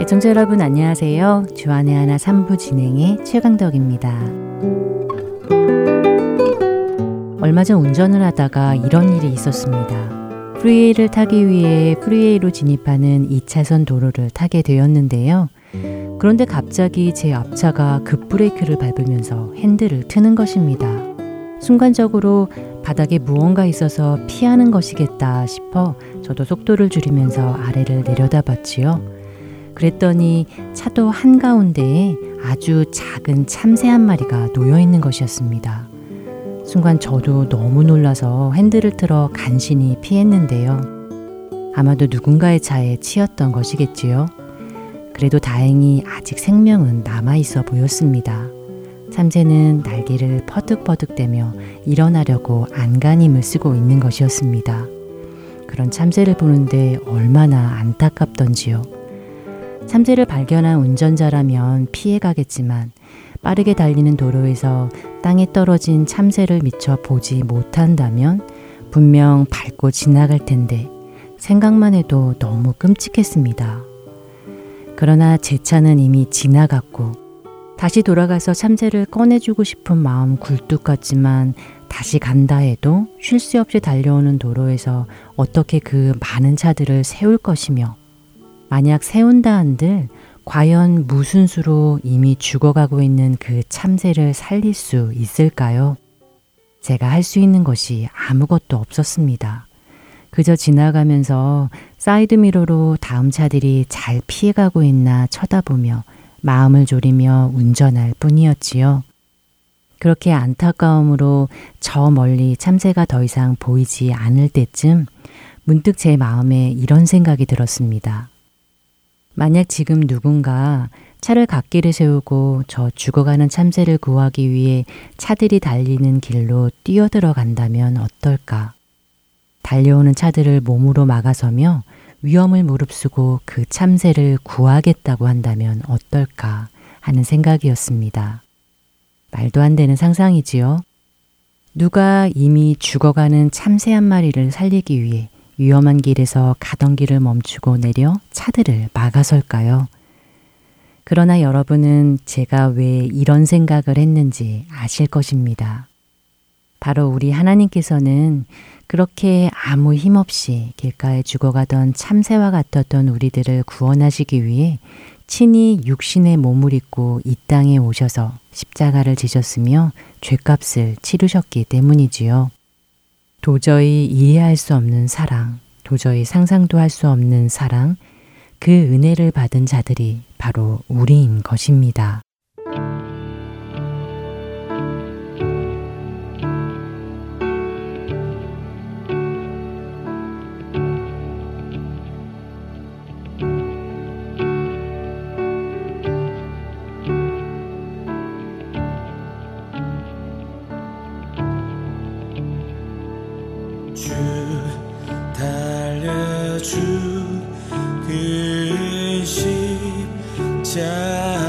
애청자 여러분 안녕하세요. 주안의 하나 3부 진행의 최강덕입니다. 얼마 전 운전을 하다가 이런 일이 있었습니다. 프리웨이를 타기 위해 프리웨이로 진입하는 2차선 도로를 타게 되었는데요. 그런데 갑자기 제 앞차가 급브레이크를 밟으면서 핸들을 트는 것입니다. 순간적으로 바닥에 무언가 있어서 피하는 것이겠다 싶어 저도 속도를 줄이면서 아래를 내려다봤지요. 그랬더니 차도 한가운데에 아주 작은 참새 한 마리가 놓여 있는 것이었습니다. 순간 저도 너무 놀라서 핸들을 틀어 간신히 피했는데요. 아마도 누군가의 차에 치였던 것이겠지요. 그래도 다행히 아직 생명은 남아 있어 보였습니다. 참새는 날개를 퍼득퍼득대며 일어나려고 안간힘을 쓰고 있는 것이었습니다. 그런 참새를 보는데 얼마나 안타깝던지요. 참새를 발견한 운전자라면 피해가겠지만 빠르게 달리는 도로에서 땅에 떨어진 참새를 미처 보지 못한다면 분명 밟고 지나갈 텐데 생각만 해도 너무 끔찍했습니다. 그러나 제 차는 이미 지나갔고 다시 돌아가서 참새를 꺼내주고 싶은 마음 굴뚝 같지만 다시 간다 해도 쉴 새 없이 달려오는 도로에서 어떻게 그 많은 차들을 세울 것이며 만약 세운다 한들 과연 무슨 수로 이미 죽어가고 있는 그 참새를 살릴 수 있을까요? 제가 할 수 있는 것이 아무것도 없었습니다. 그저 지나가면서 사이드미러로 다음 차들이 잘 피해가고 있나 쳐다보며 마음을 졸이며 운전할 뿐이었지요. 그렇게 안타까움으로 저 멀리 참새가 더 이상 보이지 않을 때쯤 문득 제 마음에 이런 생각이 들었습니다. 만약 지금 누군가 차를 갓길에 세우고 저 죽어가는 참새를 구하기 위해 차들이 달리는 길로 뛰어들어 간다면 어떨까? 달려오는 차들을 몸으로 막아서며 위험을 무릅쓰고 그 참새를 구하겠다고 한다면 어떨까 하는 생각이었습니다. 말도 안 되는 상상이지요. 누가 이미 죽어가는 참새 한 마리를 살리기 위해 위험한 길에서 가던 길을 멈추고 내려 차들을 막아설까요? 그러나 여러분은 제가 왜 이런 생각을 했는지 아실 것입니다. 바로 우리 하나님께서는 그렇게 아무 힘 없이 길가에 죽어가던 참새와 같았던 우리들을 구원하시기 위해 친히 육신의 몸을 입고 이 땅에 오셔서 십자가를 지셨으며 죄값을 치르셨기 때문이지요. 도저히 이해할 수 없는 사랑, 도저히 상상도 할 수 없는 사랑, 그 은혜를 받은 자들이 바로 우리인 것입니다. Say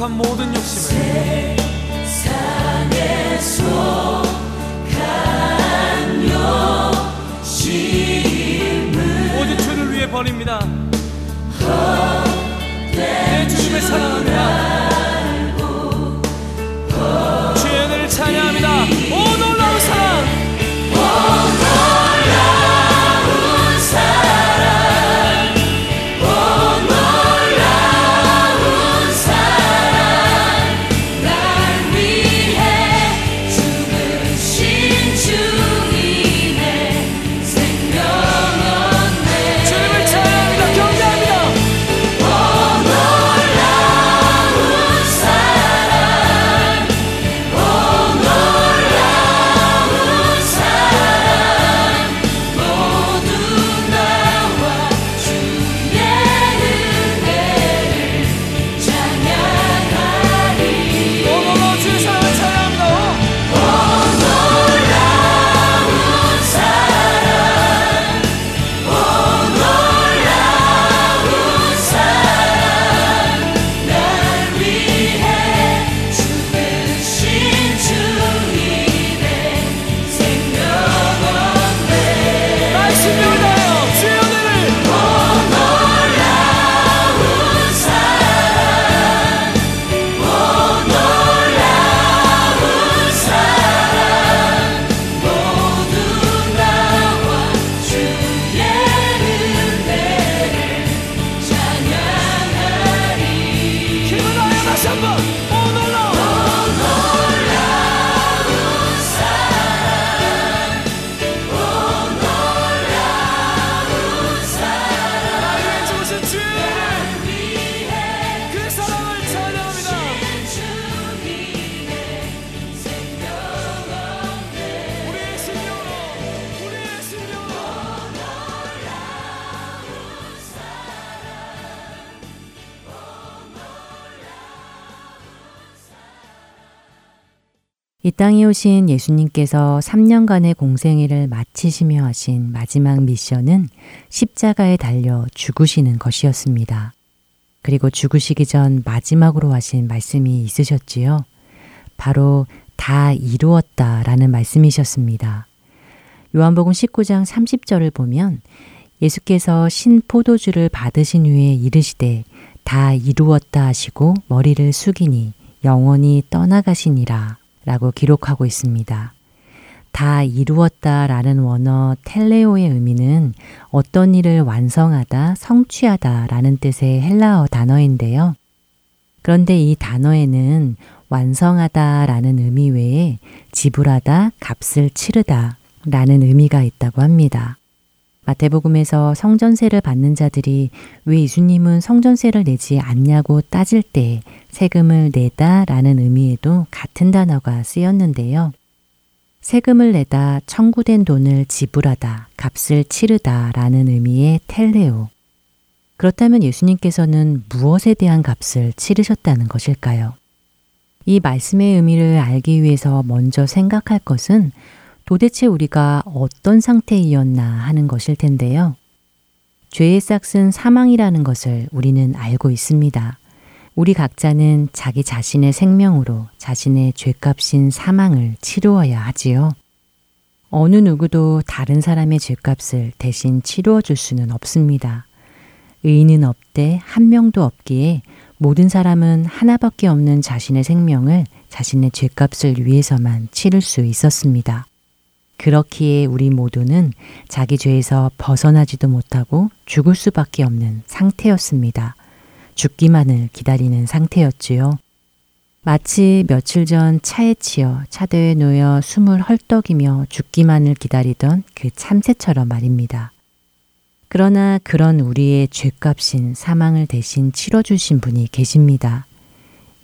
속한 모든 욕심을 땅에 오신 예수님께서 3년간의 공생애를 마치시며 하신 마지막 미션은 십자가에 달려 죽으시는 것이었습니다. 그리고 죽으시기 전 마지막으로 하신 말씀이 있으셨지요. 바로 다 이루었다 라는 말씀이셨습니다. 요한복음 19장 30절을 보면 예수께서 신 포도주를 받으신 후에 이르시되 다 이루었다 하시고 머리를 숙이니 영원히 떠나가시니라 라고 기록하고 있습니다. 다 이루었다 라는 원어 텔레오의 의미는 어떤 일을 완성하다, 성취하다 라는 뜻의 헬라어 단어인데요. 그런데 이 단어에는 완성하다 라는 의미 외에 지불하다, 값을 치르다 라는 의미가 있다고 합니다. 마태복음에서 성전세를 받는 자들이 왜 예수님은 성전세를 내지 않냐고 따질 때 세금을 내다 라는 의미에도 같은 단어가 쓰였는데요. 세금을 내다 청구된 돈을 지불하다, 값을 치르다 라는 의미의 텔레오. 그렇다면 예수님께서는 무엇에 대한 값을 치르셨다는 것일까요? 이 말씀의 의미를 알기 위해서 먼저 생각할 것은 도대체 우리가 어떤 상태이었나 하는 것일 텐데요. 죄의 싹은 사망이라는 것을 우리는 알고 있습니다. 우리 각자는 자기 자신의 생명으로 자신의 죄값인 사망을 치루어야 하지요. 어느 누구도 다른 사람의 죄값을 대신 치루어 줄 수는 없습니다. 의인은 없되 한 명도 없기에 모든 사람은 하나밖에 없는 자신의 생명을 자신의 죄값을 위해서만 치를 수 있었습니다. 그렇기에 우리 모두는 자기 죄에서 벗어나지도 못하고 죽을 수밖에 없는 상태였습니다. 죽기만을 기다리는 상태였지요. 마치 며칠 전 차에 치여 차도에 놓여 숨을 헐떡이며 죽기만을 기다리던 그 참새처럼 말입니다. 그러나 그런 우리의 죄값인 사망을 대신 치러주신 분이 계십니다.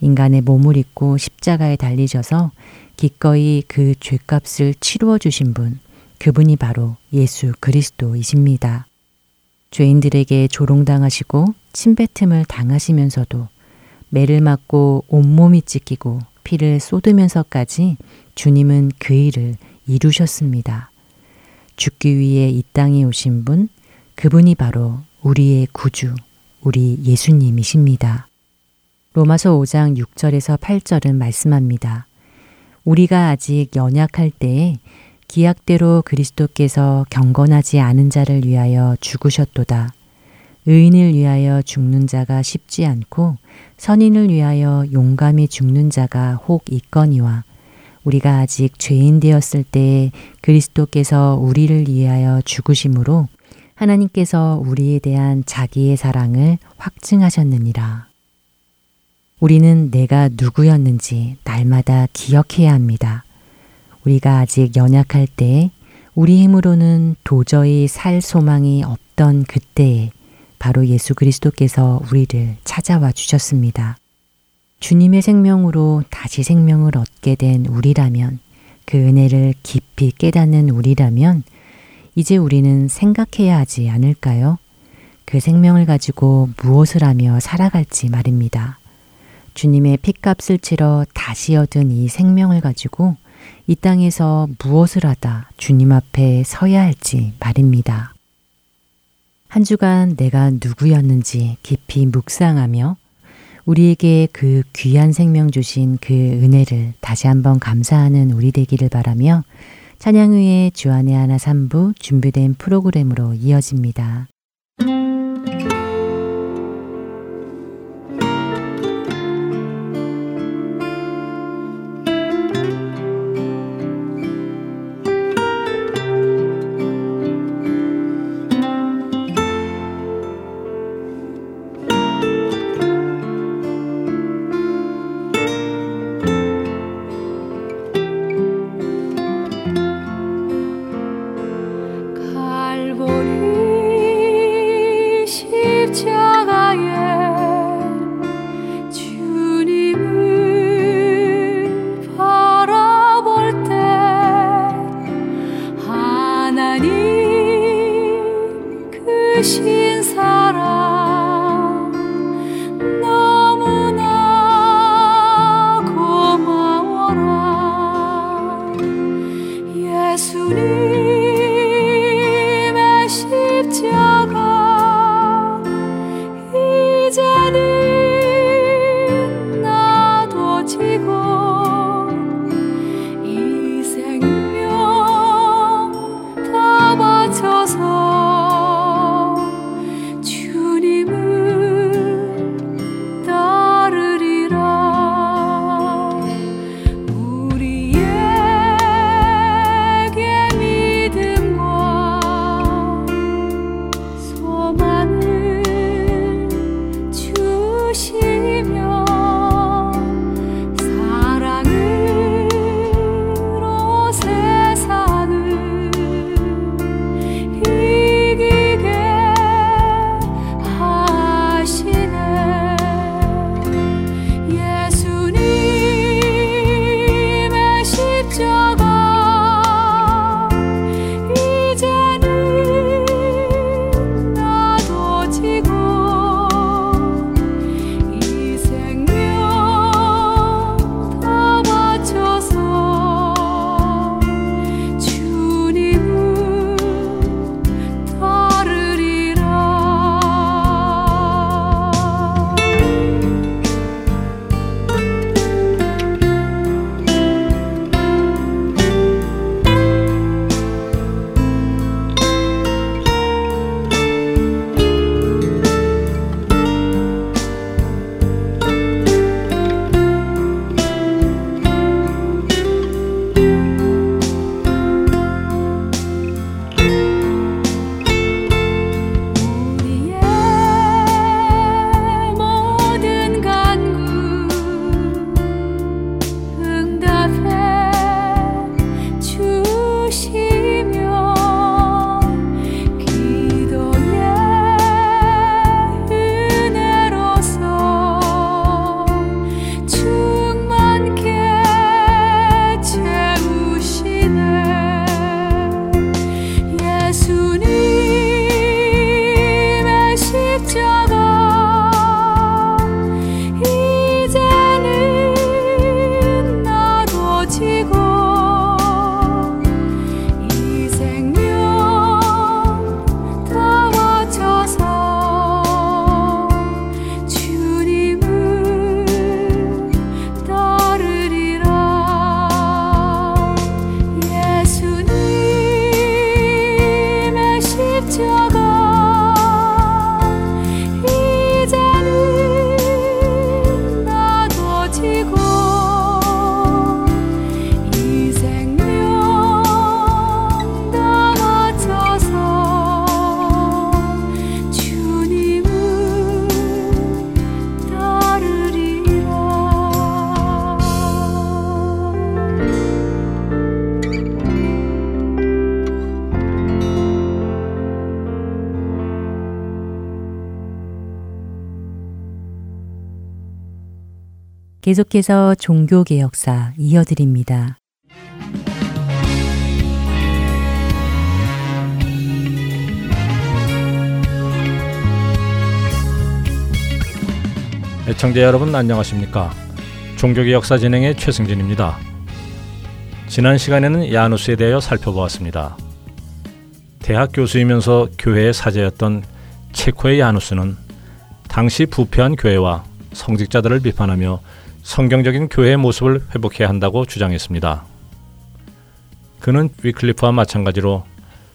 인간의 몸을 입고 십자가에 달리셔서 기꺼이 그 죄값을 치루어 주신 분, 그분이 바로 예수 그리스도이십니다. 죄인들에게 조롱당하시고 침뱉음을 당하시면서도 매를 맞고 온몸이 찢기고 피를 쏟으면서까지 주님은 그 일을 이루셨습니다. 죽기 위해 이 땅에 오신 분, 그분이 바로 우리의 구주, 우리 예수님이십니다. 로마서 5장 6절에서 8절은 말씀합니다. 우리가 아직 연약할 때에 기약대로 그리스도께서 경건하지 않은 자를 위하여 죽으셨도다. 의인을 위하여 죽는 자가 쉽지 않고 선인을 위하여 용감히 죽는 자가 혹 있거니와 우리가 아직 죄인 되었을 때에 그리스도께서 우리를 위하여 죽으심으로 하나님께서 우리에 대한 자기의 사랑을 확증하셨느니라. 우리는 내가 누구였는지 날마다 기억해야 합니다. 우리가 아직 연약할 때 우리 힘으로는 도저히 살 소망이 없던 그때에 바로 예수 그리스도께서 우리를 찾아와 주셨습니다. 주님의 생명으로 다시 생명을 얻게 된 우리라면 그 은혜를 깊이 깨닫는 우리라면 이제 우리는 생각해야 하지 않을까요? 그 생명을 가지고 무엇을 하며 살아갈지 말입니다. 주님의 핏값을 치러 다시 얻은 이 생명을 가지고 이 땅에서 무엇을 하다 주님 앞에 서야 할지 말입니다. 한 주간 내가 누구였는지 깊이 묵상하며 우리에게 그 귀한 생명 주신 그 은혜를 다시 한번 감사하는 우리 되기를 바라며 찬양후의 주안의 하나 삼부 준비된 프로그램으로 이어집니다. 계속해서 종교개혁사 이어드립니다. 애청자 여러분 안녕하십니까? 종교계 역사 진행의 최승진입니다. 지난 시간에는 야누스에 대하여 살펴보았습니다. 대학 교수이면서 교회의 사제였던 체코의 야누스는 당시 부패한 교회와 성직자들을 비판하며 성경적인 교회의 모습을 회복해야 한다고 주장했습니다. 그는 위클리프와 마찬가지로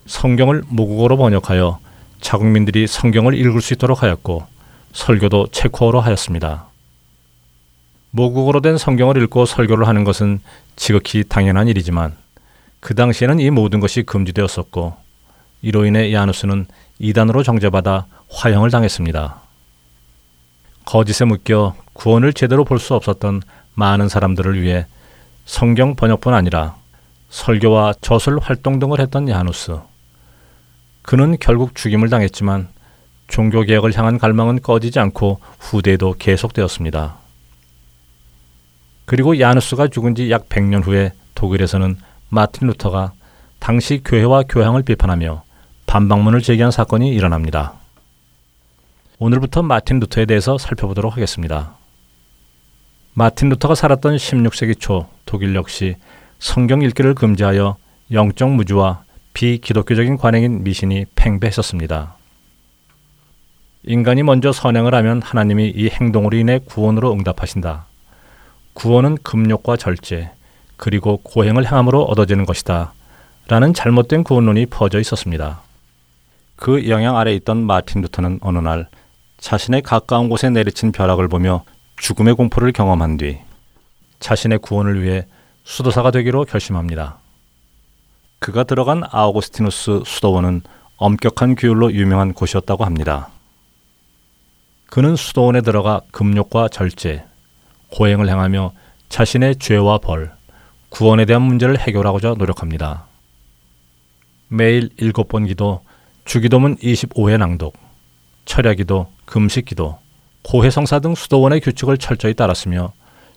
성경을 모국어로 번역하여 자국민들이 성경을 읽을 수 있도록 하였고 설교도 체코어로 하였습니다. 모국어로 된 성경을 읽고 설교를 하는 것은 지극히 당연한 일이지만 그 당시에는 이 모든 것이 금지되었었고 이로 인해 야누스는 이단으로 정죄받아 화형을 당했습니다. 거짓에 묶여 구원을 제대로 볼 수 없었던 많은 사람들을 위해 성경 번역뿐 아니라 설교와 저술 활동 등을 했던 야누스. 그는 결국 죽임을 당했지만 종교개혁을 향한 갈망은 꺼지지 않고 후대에도 계속되었습니다. 그리고 야누스가 죽은 지 약 100년 후에 독일에서는 마틴 루터가 당시 교회와 교향을 비판하며 반박문을 제기한 사건이 일어납니다. 오늘부터 마틴 루터에 대해서 살펴보도록 하겠습니다. 마틴 루터가 살았던 16세기 초 독일 역시 성경 읽기를 금지하여 영적 무주와 비기독교적인 관행인 미신이 팽배했었습니다. 인간이 먼저 선행을 하면 하나님이 이 행동으로 인해 구원으로 응답하신다. 구원은 금욕과 절제, 그리고 고행을 행함으로 얻어지는 것이다. 라는 잘못된 구원론이 퍼져 있었습니다. 그 영향 아래 있던 마틴 루터는 어느 날 자신의 가까운 곳에 내리친 벼락을 보며 죽음의 공포를 경험한 뒤 자신의 구원을 위해 수도사가 되기로 결심합니다. 그가 들어간 아우구스티누스 수도원은 엄격한 규율로 유명한 곳이었다고 합니다. 그는 수도원에 들어가 금욕과 절제, 고행을 행하며 자신의 죄와 벌, 구원에 대한 문제를 해결하고자 노력합니다. 매일 일곱 번 기도, 주기도문 25회 낭독, 철야기도, 금식기도, 고해성사 등 수도원의 규칙을 철저히 따랐으며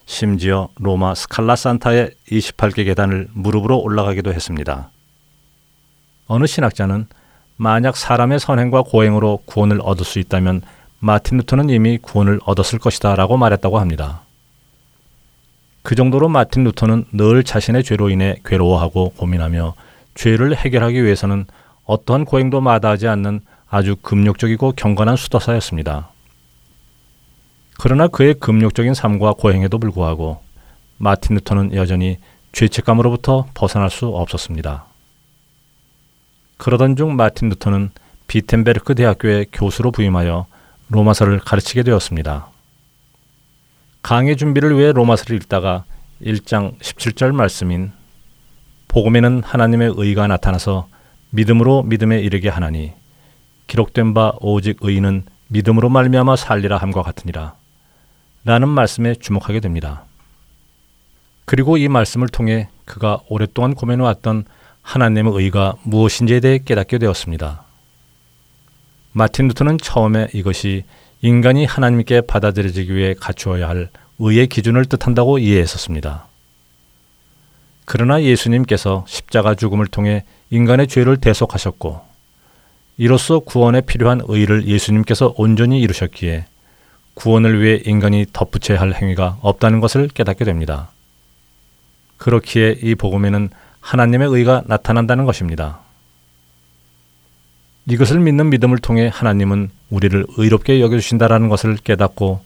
심지어 로마 스칼라 산타의 28개 계단을 무릎으로 올라가기도 했습니다. 어느 신학자는 만약 사람의 선행과 고행으로 구원을 얻을 수 있다면 마틴 루터는 이미 구원을 얻었을 것이다 라고 말했다고 합니다. 그 정도로 마틴 루터는 늘 자신의 죄로 인해 괴로워하고 고민하며 죄를 해결하기 위해서는 어떠한 고행도 마다하지 않는 아주 금욕적이고 경건한 수도사였습니다. 그러나 그의 금욕적인 삶과 고행에도 불구하고 마틴 루터는 여전히 죄책감으로부터 벗어날 수 없었습니다. 그러던 중 마틴 루터는 비텐베르크 대학교의 교수로 부임하여 로마서를 가르치게 되었습니다. 강의 준비를 위해 로마서를 읽다가 1장 17절 말씀인 복음에는 하나님의 의가 나타나서 믿음으로 믿음에 이르게 하나니 기록된 바 오직 의인은 믿음으로 말미암아 살리라 함과 같으니라 라는 말씀에 주목하게 됩니다. 그리고 이 말씀을 통해 그가 오랫동안 고민해왔던 하나님의 의가 무엇인지에 대해 깨닫게 되었습니다. 마틴 루터는 처음에 이것이 인간이 하나님께 받아들여지기 위해 갖추어야 할 의의 기준을 뜻한다고 이해했었습니다. 그러나 예수님께서 십자가 죽음을 통해 인간의 죄를 대속하셨고 이로써 구원에 필요한 의를 예수님께서 온전히 이루셨기에 구원을 위해 인간이 덧붙여야 할 행위가 없다는 것을 깨닫게 됩니다. 그렇기에 이 복음에는 하나님의 의가 나타난다는 것입니다. 이것을 믿는 믿음을 통해 하나님은 우리를 의롭게 여겨주신다라는 것을 깨닫고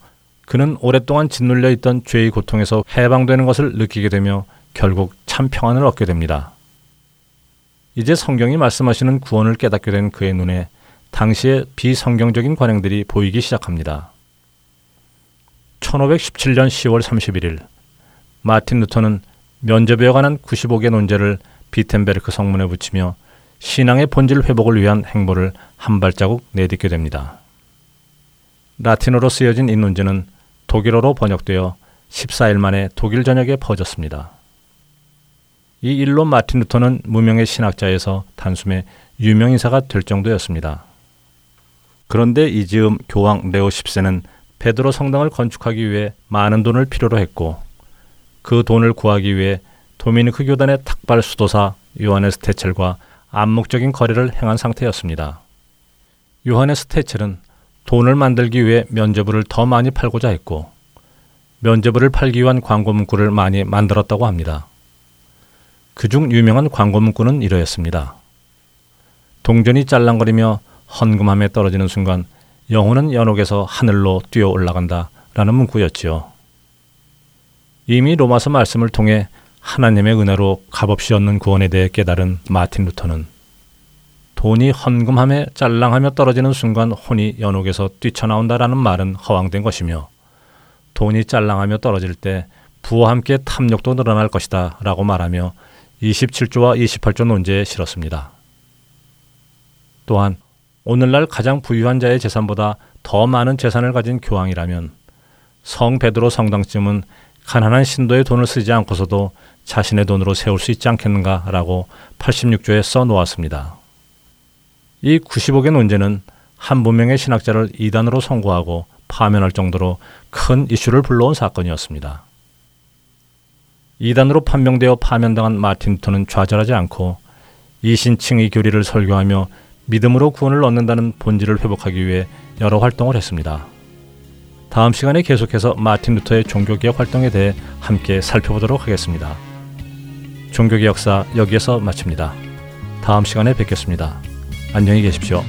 그는 오랫동안 짓눌려 있던 죄의 고통에서 해방되는 것을 느끼게 되며 결국 참 평안을 얻게 됩니다. 이제 성경이 말씀하시는 구원을 깨닫게 된 그의 눈에 당시의 비성경적인 관행들이 보이기 시작합니다. 1517년 10월 31일 마틴 루터는 면접에 관한 95개 논제를 비텐베르크 성문에 붙이며 신앙의 본질 회복을 위한 행보를 한 발자국 내딛게 됩니다. 라틴어로 쓰여진 이 논제는 독일어로 번역되어 14일 만에 독일 전역에 퍼졌습니다. 이 일로 마틴 루터는 무명의 신학자에서 단숨에 유명 인사가 될 정도였습니다. 그런데 이즈음 교황 레오 10세는 베드로 성당을 건축하기 위해 많은 돈을 필요로 했고 그 돈을 구하기 위해 도미니크 교단의 탁발 수도사 요하네스 테첼과 암묵적인 거래를 행한 상태였습니다. 요하네스 테첼은 돈을 만들기 위해 면제부를 더 많이 팔고자 했고 면제부를 팔기 위한 광고 문구를 많이 만들었다고 합니다. 그중 유명한 광고 문구는 이러했습니다. 동전이 짤랑거리며 헌금함에 떨어지는 순간 영혼은 연옥에서 하늘로 뛰어 올라간다 라는 문구였지요. 이미 로마서 말씀을 통해 하나님의 은혜로 값없이 얻는 구원에 대해 깨달은 마틴 루터는 돈이 헌금함에 짤랑하며 떨어지는 순간 혼이 연옥에서 뛰쳐나온다라는 말은 허황된 것이며 돈이 짤랑하며 떨어질 때 부와 함께 탐욕도 늘어날 것이다 라고 말하며 27조와 28조 논제에 실었습니다. 또한 오늘날 가장 부유한 자의 재산보다 더 많은 재산을 가진 교황이라면 성 베드로 성당쯤은 가난한 신도의 돈을 쓰지 않고서도 자신의 돈으로 세울 수 있지 않겠는가라고 86조에 써 놓았습니다. 이 95개 논제는 한 문명의 신학자를 이단으로 선고하고 파면할 정도로 큰 이슈를 불러온 사건이었습니다. 이단으로 판명되어 파면당한 마틴 루터는 좌절하지 않고 이신칭의 교리를 설교하며 믿음으로 구원을 얻는다는 본질을 회복하기 위해 여러 활동을 했습니다. 다음 시간에 계속해서 마틴 루터의 종교개혁 활동에 대해 함께 살펴보도록 하겠습니다. 종교개혁사 여기에서 마칩니다. 다음 시간에 뵙겠습니다. 안녕히 계십시오.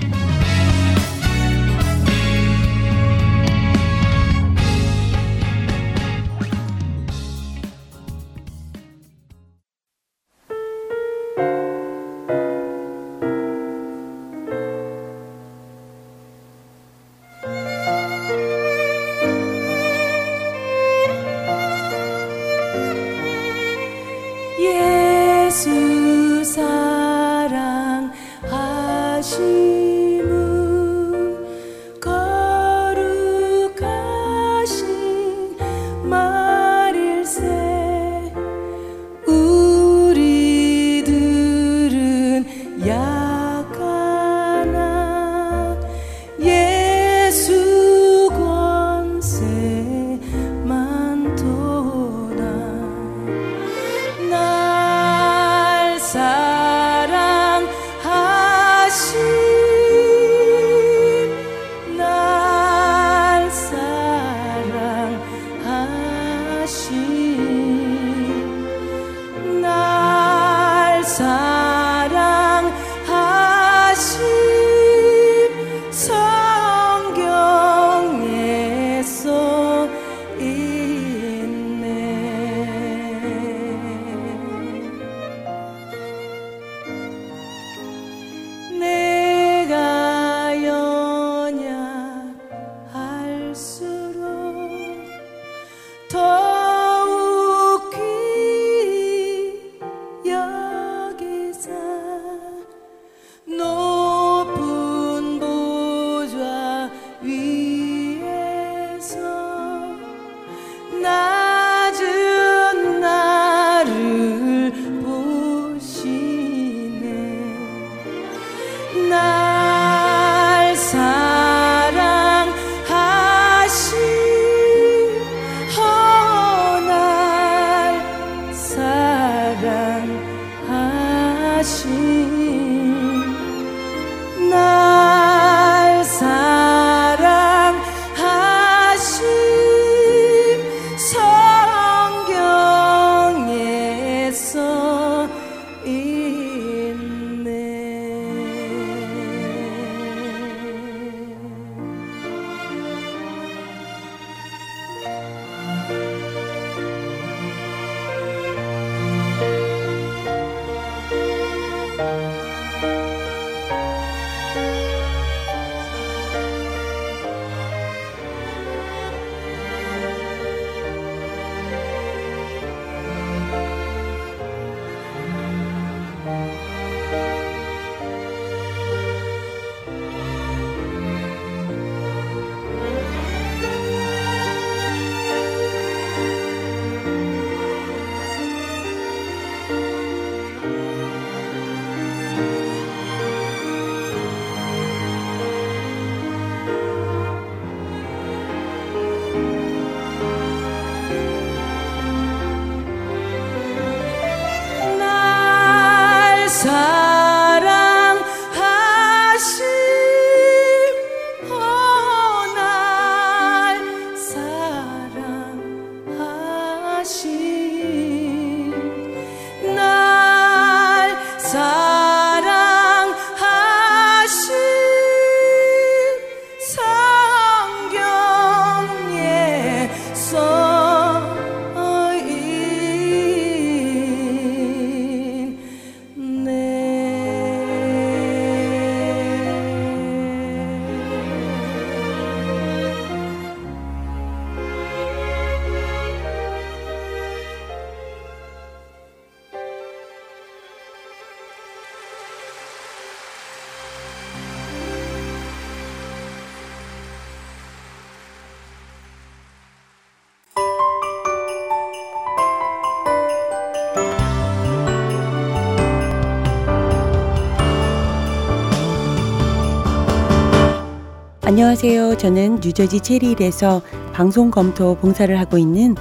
안녕하세요. 저는 뉴저지 체리힐에서 방송 검토 봉사를 하고 있는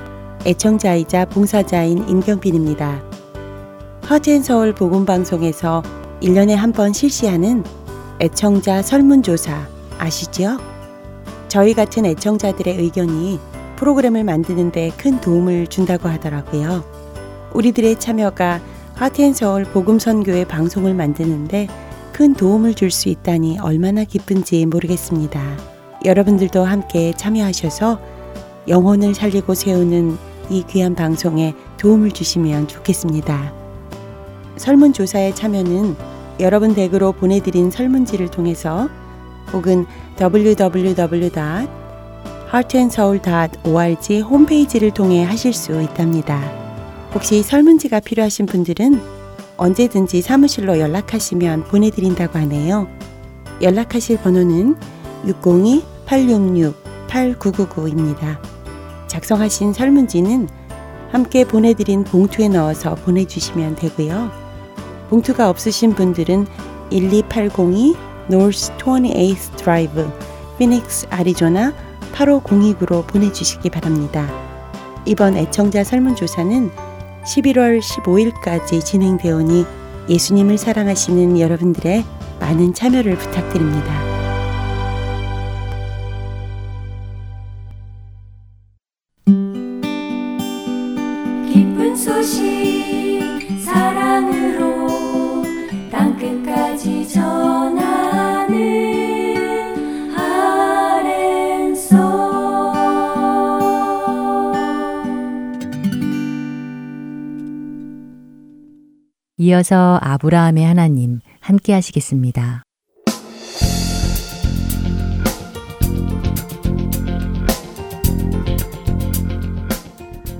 애청자이자 봉사자인 임경빈입니다. 허젠서울 복음방송에서 1년에 한 번 실시하는 애청자 설문조사 아시죠? 저희 같은 애청자들의 의견이 프로그램을 만드는데 큰 도움을 준다고 하더라고요. 우리들의 참여가 하트앤서울 복음선교의 방송을 만드는데 큰 도움을 줄 수 있다니 얼마나 기쁜지 모르겠습니다. 여러분들도 함께 참여하셔서 영혼을 살리고 세우는 이 귀한 방송에 도움을 주시면 좋겠습니다. 설문조사에 참여는 여러분 댁으로 보내드린 설문지를 통해서 혹은 www.heartandsoul.org 홈페이지를 통해 하실 수 있답니다. 혹시 설문지가 필요하신 분들은 언제든지 사무실로 연락하시면 보내드린다고 하네요. 연락하실 번호는 602-866-8999입니다. 작성하신 설문지는 함께 보내드린 봉투에 넣어서 보내주시면 되고요. 봉투가 없으신 분들은 12802 North 28th Drive, 피닉스, 아리조나 85029로 보내주시기 바랍니다. 이번 애청자 설문조사는 11월 15일까지 진행되오니 예수님을 사랑하시는 여러분들의 많은 참여를 부탁드립니다. 소식 사랑으로 땅끝까지 전 이어서 아브라함의 하나님 함께 하시겠습니다.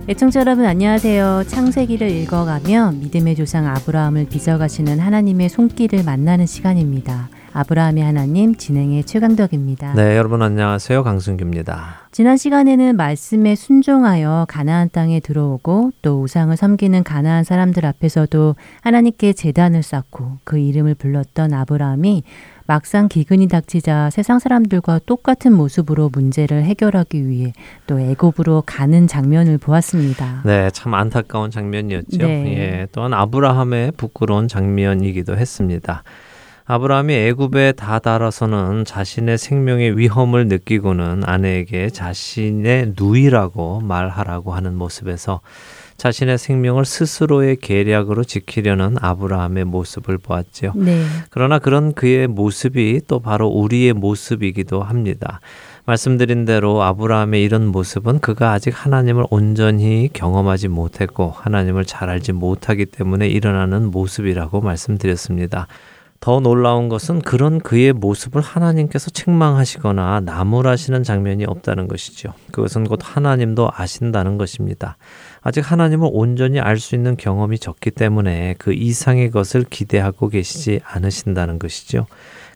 애청자 여러분 안녕하세요. 창세기를 읽어가며 믿음의 조상 아브라함을 빚어가시는 하나님의 손길을 만나는 시간입니다. 아브라함의 하나님 진행의 최강덕입니다. 네, 여러분 안녕하세요. 강승규입니다. 지난 시간에는 말씀에 순종하여 가나안 땅에 들어오고 또 우상을 섬기는 가나안 사람들 앞에서도 하나님께 제단을 쌓고 그 이름을 불렀던 아브라함이 막상 기근이 닥치자 세상 사람들과 똑같은 모습으로 문제를 해결하기 위해 또 애굽으로 가는 장면을 보았습니다. 네, 참 안타까운 장면이었죠. 네. 예, 또한 아브라함의 부끄러운 장면이기도 했습니다. 아브라함이 애굽에 다다라서는 자신의 생명의 위험을 느끼고는 아내에게 자신의 누이라고 말하라고 하는 모습에서 자신의 생명을 스스로의 계략으로 지키려는 아브라함의 모습을 보았지요. 네. 그러나 그런 그의 모습이 또 바로 우리의 모습이기도 합니다. 말씀드린 대로 아브라함의 이런 모습은 그가 아직 하나님을 온전히 경험하지 못했고 하나님을 잘 알지 못하기 때문에 일어나는 모습이라고 말씀드렸습니다. 더 놀라운 것은 그런 그의 모습을 하나님께서 책망하시거나 나무라시는 장면이 없다는 것이죠. 그것은 곧 하나님도 아신다는 것입니다. 아직 하나님을 온전히 알 수 있는 경험이 적기 때문에 그 이상의 것을 기대하고 계시지 않으신다는 것이죠.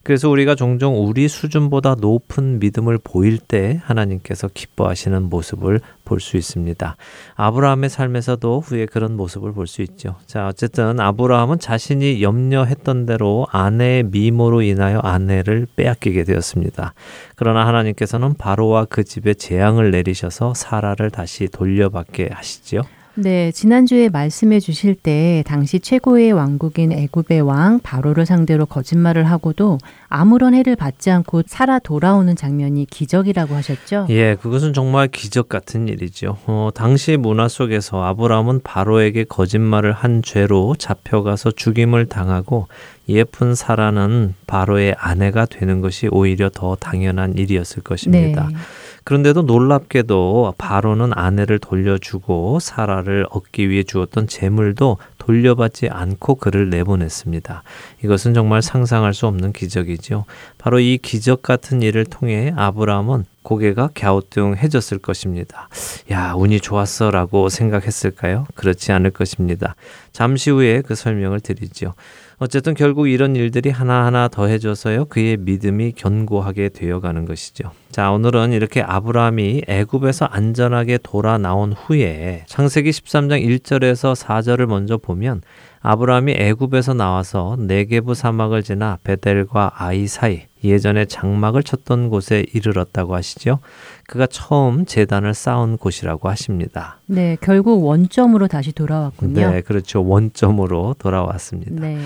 그래서 우리가 종종 우리 수준보다 높은 믿음을 보일 때 하나님께서 기뻐하시는 모습을 볼 수 있습니다. 아브라함의 삶에서도 후에 그런 모습을 볼 수 있죠. 자, 어쨌든 아브라함은 자신이 염려했던 대로 아내의 미모로 인하여 아내를 빼앗기게 되었습니다. 그러나 하나님께서는 바로와 그 집에 재앙을 내리셔서 사라를 다시 돌려받게 하시지요. 네, 지난주에 말씀해 주실 때 당시 최고의 왕국인 애굽의 왕 바로를 상대로 거짓말을 하고도 아무런 해를 받지 않고 살아 돌아오는 장면이 기적이라고 하셨죠? 예, 그것은 정말 기적 같은 일이죠. 어, 당시 문화 속에서 아브라함은 바로에게 거짓말을 한 죄로 잡혀가서 죽임을 당하고 예쁜 사라는 바로의 아내가 되는 것이 오히려 더 당연한 일이었을 것입니다. 네. 그런데도 놀랍게도 바로는 아내를 돌려주고 사라를 얻기 위해 주었던 재물도 돌려받지 않고 그를 내보냈습니다. 이것은 정말 상상할 수 없는 기적이죠. 바로 이 기적 같은 일을 통해 아브라함은 고개가 갸우뚱해졌을 것입니다. 야, 운이 좋았어 라고 생각했을까요? 그렇지 않을 것입니다. 잠시 후에 그 설명을 드리죠. 어쨌든 결국 이런 일들이 하나하나 더해져서요. 그의 믿음이 견고하게 되어가는 것이죠. 자, 오늘은 이렇게 아브라함이 애굽에서 안전하게 돌아 나온 후에 창세기 13장 1절에서 4절을 먼저 보면 아브라함이 애굽에서 나와서 네게부 사막을 지나 베델과 아이 사이 예전에 장막을 쳤던 곳에 이르렀다고 하시죠. 그가 처음 재단을 쌓은 곳이라고 하십니다. 네, 결국 원점으로 다시 돌아왔군요. 네, 그렇죠. 원점으로 돌아왔습니다. 네.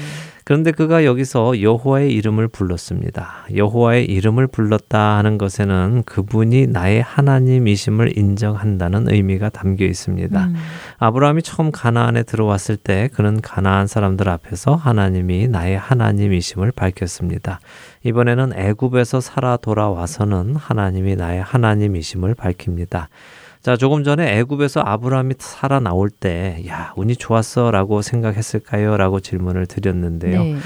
그런데 그가 여기서 여호와의 이름을 불렀습니다. 여호와의 이름을 불렀다 하는 것에는 그분이 나의 하나님이심을 인정한다는 의미가 담겨 있습니다. 음, 아브라함이 처음 가나안에 들어왔을 때 그는 가나안 사람들 앞에서 하나님이 나의 하나님이심을 밝혔습니다. 이번에는 애굽에서 살아 돌아와서는 하나님이 나의 하나님이심을 밝힙니다. 자, 조금 전에 애굽에서 아브라함이 살아 나올 때, 야, 운이 좋았어라고 생각했을까요? 라고 질문을 드렸는데요. 네.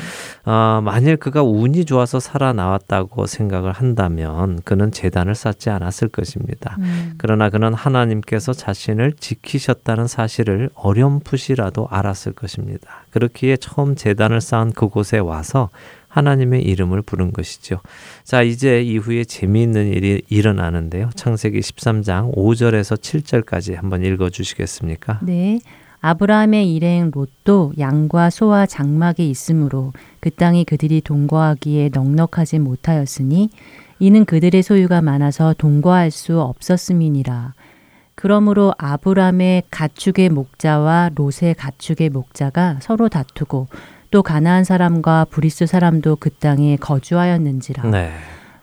아, 만일 그가 운이 좋아서 살아 나왔다고 생각을 한다면 그는 재단을 쌓지 않았을 것입니다. 음, 그러나 그는 하나님께서 자신을 지키셨다는 사실을 어렴풋이라도 알았을 것입니다. 그렇기에 처음 재단을 쌓은 그곳에 와서 하나님의 이름을 부른 것이죠. 자, 이제 이후에 재미있는 일이 일어나는데요. 창세기 13장 5절에서 7절까지 한번 읽어 주시겠습니까? 네. 아브라함의 일행 롯도 양과 소와 장막이 있으므로 그 땅이 그들이 동거하기에 넉넉하지 못하였으니 이는 그들의 소유가 많아서 동거할 수 없었음이니라. 그러므로 아브람의 가축의 목자와 롯의 가축의 목자가 서로 다투고 또 가나안 사람과 브리스 사람도 그 땅에 거주하였는지라. 네.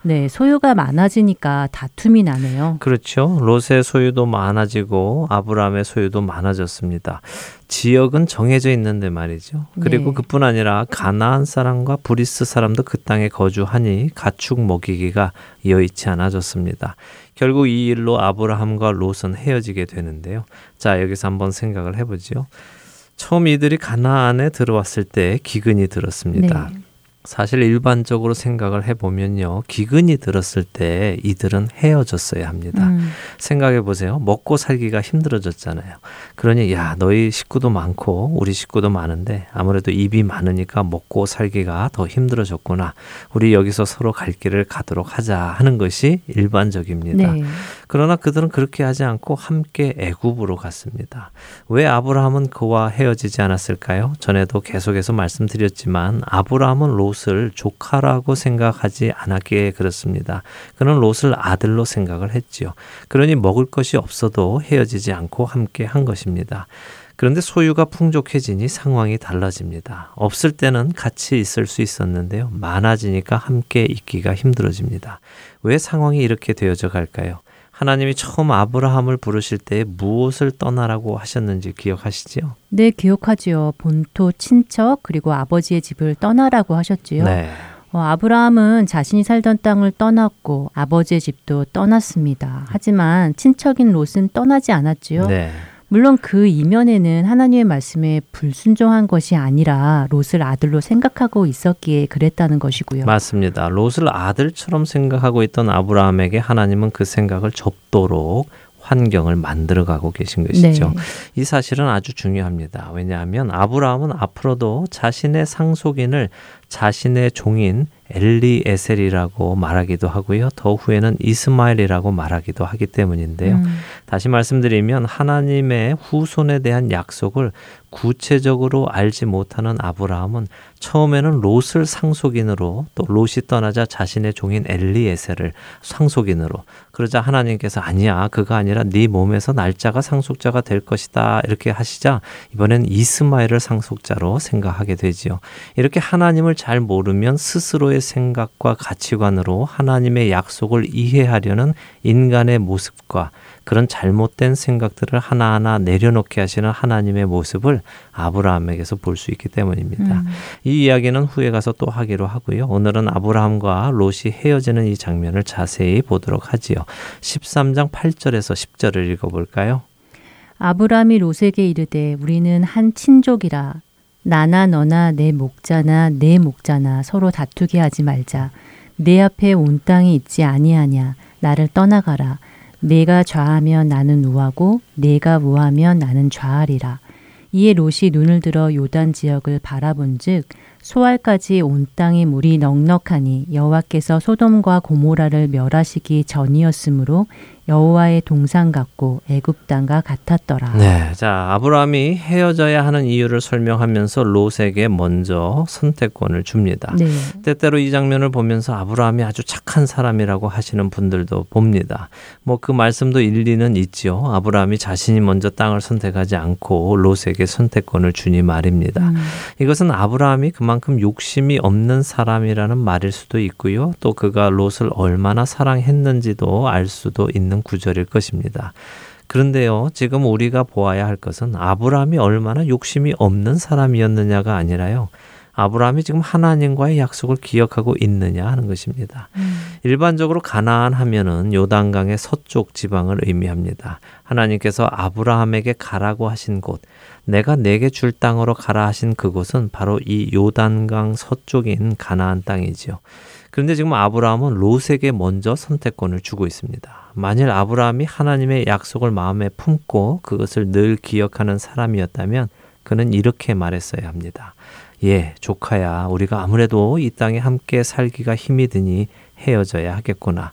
네, 소유가 많아지니까 다툼이 나네요. 그렇죠. 롯의 소유도 많아지고 아브라함의 소유도 많아졌습니다. 지역은 정해져 있는데 말이죠. 그리고 네. 그뿐 아니라 가나안 사람과 브리스 사람도 그 땅에 거주하니 가축 먹이기가 여의치 않아졌습니다. 결국 이 일로 아브라함과 롯은 헤어지게 되는데요. 자, 여기서 한번 생각을 해보지요. 처음 이들이 가나안에 들어왔을 때 기근이 들었습니다. 네. 사실 일반적으로 생각을 해보면요. 기근이 들었을 때 이들은 헤어졌어야 합니다. 음, 생각해 보세요. 먹고 살기가 힘들어졌잖아요. 그러니 야 너희 식구도 많고 우리 식구도 많은데 아무래도 입이 많으니까 먹고 살기가 더 힘들어졌구나. 우리 여기서 서로 갈 길을 가도록 하자 하는 것이 일반적입니다. 네. 그러나 그들은 그렇게 하지 않고 함께 애굽으로 갔습니다. 왜 아브라함은 그와 헤어지지 않았을까요? 전에도 계속해서 말씀드렸지만 아브라함은 롯을 조카라고 생각하지 않았기에 그렇습니다. 그는 롯을 아들로 생각을 했지요. 그러니 먹을 것이 없어도 헤어지지 않고 함께 한 것입니다. 그런데 소유가 풍족해지니 상황이 달라집니다. 없을 때는 같이 있을 수 있었는데요. 많아지니까 함께 있기가 힘들어집니다. 왜 상황이 이렇게 되어져 갈까요? 하나님이 처음 아브라함을 부르실 때 무엇을 떠나라고 하셨는지 기억하시지요? 네, 기억하지요. 본토, 친척, 그리고 아버지의 집을 떠나라고 하셨지요. 네. 어, 아브라함은 자신이 살던 땅을 떠났고 아버지의 집도 떠났습니다. 하지만 친척인 롯은 떠나지 않았지요. 네. 물론 그 이면에는 하나님의 말씀에 불순종한 것이 아니라 롯을 아들로 생각하고 있었기에 그랬다는 것이고요. 맞습니다. 롯을 아들처럼 생각하고 있던 아브라함에게 하나님은 그 생각을 접도록 환경을 만들어가고 계신 것이죠. 네. 이 사실은 아주 중요합니다. 왜냐하면 아브라함은 앞으로도 자신의 상속인을 자신의 종인 엘리에셀이라고 말하기도 하고요. 더 후에는 이스마엘이라고 말하기도 하기 때문인데요. 음, 다시 말씀드리면 하나님의 후손에 대한 약속을 구체적으로 알지 못하는 아브라함은 처음에는 롯을 상속인으로 또 롯이 떠나자 자신의 종인 엘리에셀을 상속인으로 그러자 하나님께서 아니야 그가 아니라 네 몸에서 날짜가 상속자가 될 것이다 이렇게 하시자 이번엔 이스마엘을 상속자로 생각하게 되지요. 이렇게 하나님을 잘 모르면 스스로의 생각과 가치관으로 하나님의 약속을 이해하려는 인간의 모습과 그런 잘못된 생각들을 하나하나 내려놓게 하시는 하나님의 모습을 아브라함에게서 볼 수 있기 때문입니다. 음. 이 이야기는 후에 가서 또 하기로 하고요. 오늘은 아브라함과 롯이 헤어지는 이 장면을 자세히 보도록 하지요. 13장 8절에서 10절을 읽어볼까요? 아브라함이 롯에게 이르되 우리는 한 친족이라 나나 너나 내 목자나 내 목자나 서로 다투게 하지 말자 내 앞에 온 땅이 있지 아니하냐 나를 떠나가라 내가 좌하면 나는 우하고 내가 우하면 나는 좌하리라. 이에 롯이 눈을 들어 요단 지역을 바라본즉 소알까지 온 땅에 물이 넉넉하니 여호와께서 소돔과 고모라를 멸하시기 전이었으므로 여호와의 동상 같고 애굽 땅과 같았더라. 네, 자 아브라함이 헤어져야 하는 이유를 설명하면서 롯에게 먼저 선택권을 줍니다. 네. 때때로 이 장면을 보면서 아브라함이 아주 착한 사람이라고 하시는 분들도 봅니다. 뭐 그 말씀도 일리는 있지요. 아브라함이 자신이 먼저 땅을 선택하지 않고 롯에게 선택권을 주니 말입니다. 음, 이것은 아브라함이 그만큼 욕심이 없는 사람이라는 말일 수도 있고요. 또 그가 롯을 얼마나 사랑했는지도 알 수도 있는 구절일 것입니다. 그런데요, 지금 우리가 보아야 할 것은 아브라함이 얼마나 욕심이 없는 사람이었느냐가 아니라요. 아브라함이 지금 하나님과의 약속을 기억하고 있느냐 하는 것입니다. 음, 일반적으로 가나안 하면은 요단강의 서쪽 지방을 의미합니다. 하나님께서 아브라함에게 가라고 하신 곳, 내가 내게 줄 땅으로 가라 하신 그곳은 바로 이 요단강 서쪽인 가나안 땅이지요. 그런데 지금 아브라함은 롯에게 먼저 선택권을 주고 있습니다. 만일 아브라함이 하나님의 약속을 마음에 품고 그것을 늘 기억하는 사람이었다면 그는 이렇게 말했어야 합니다. 예, 조카야, 우리가 아무래도 이 땅에 함께 살기가 힘이 드니 헤어져야 하겠구나.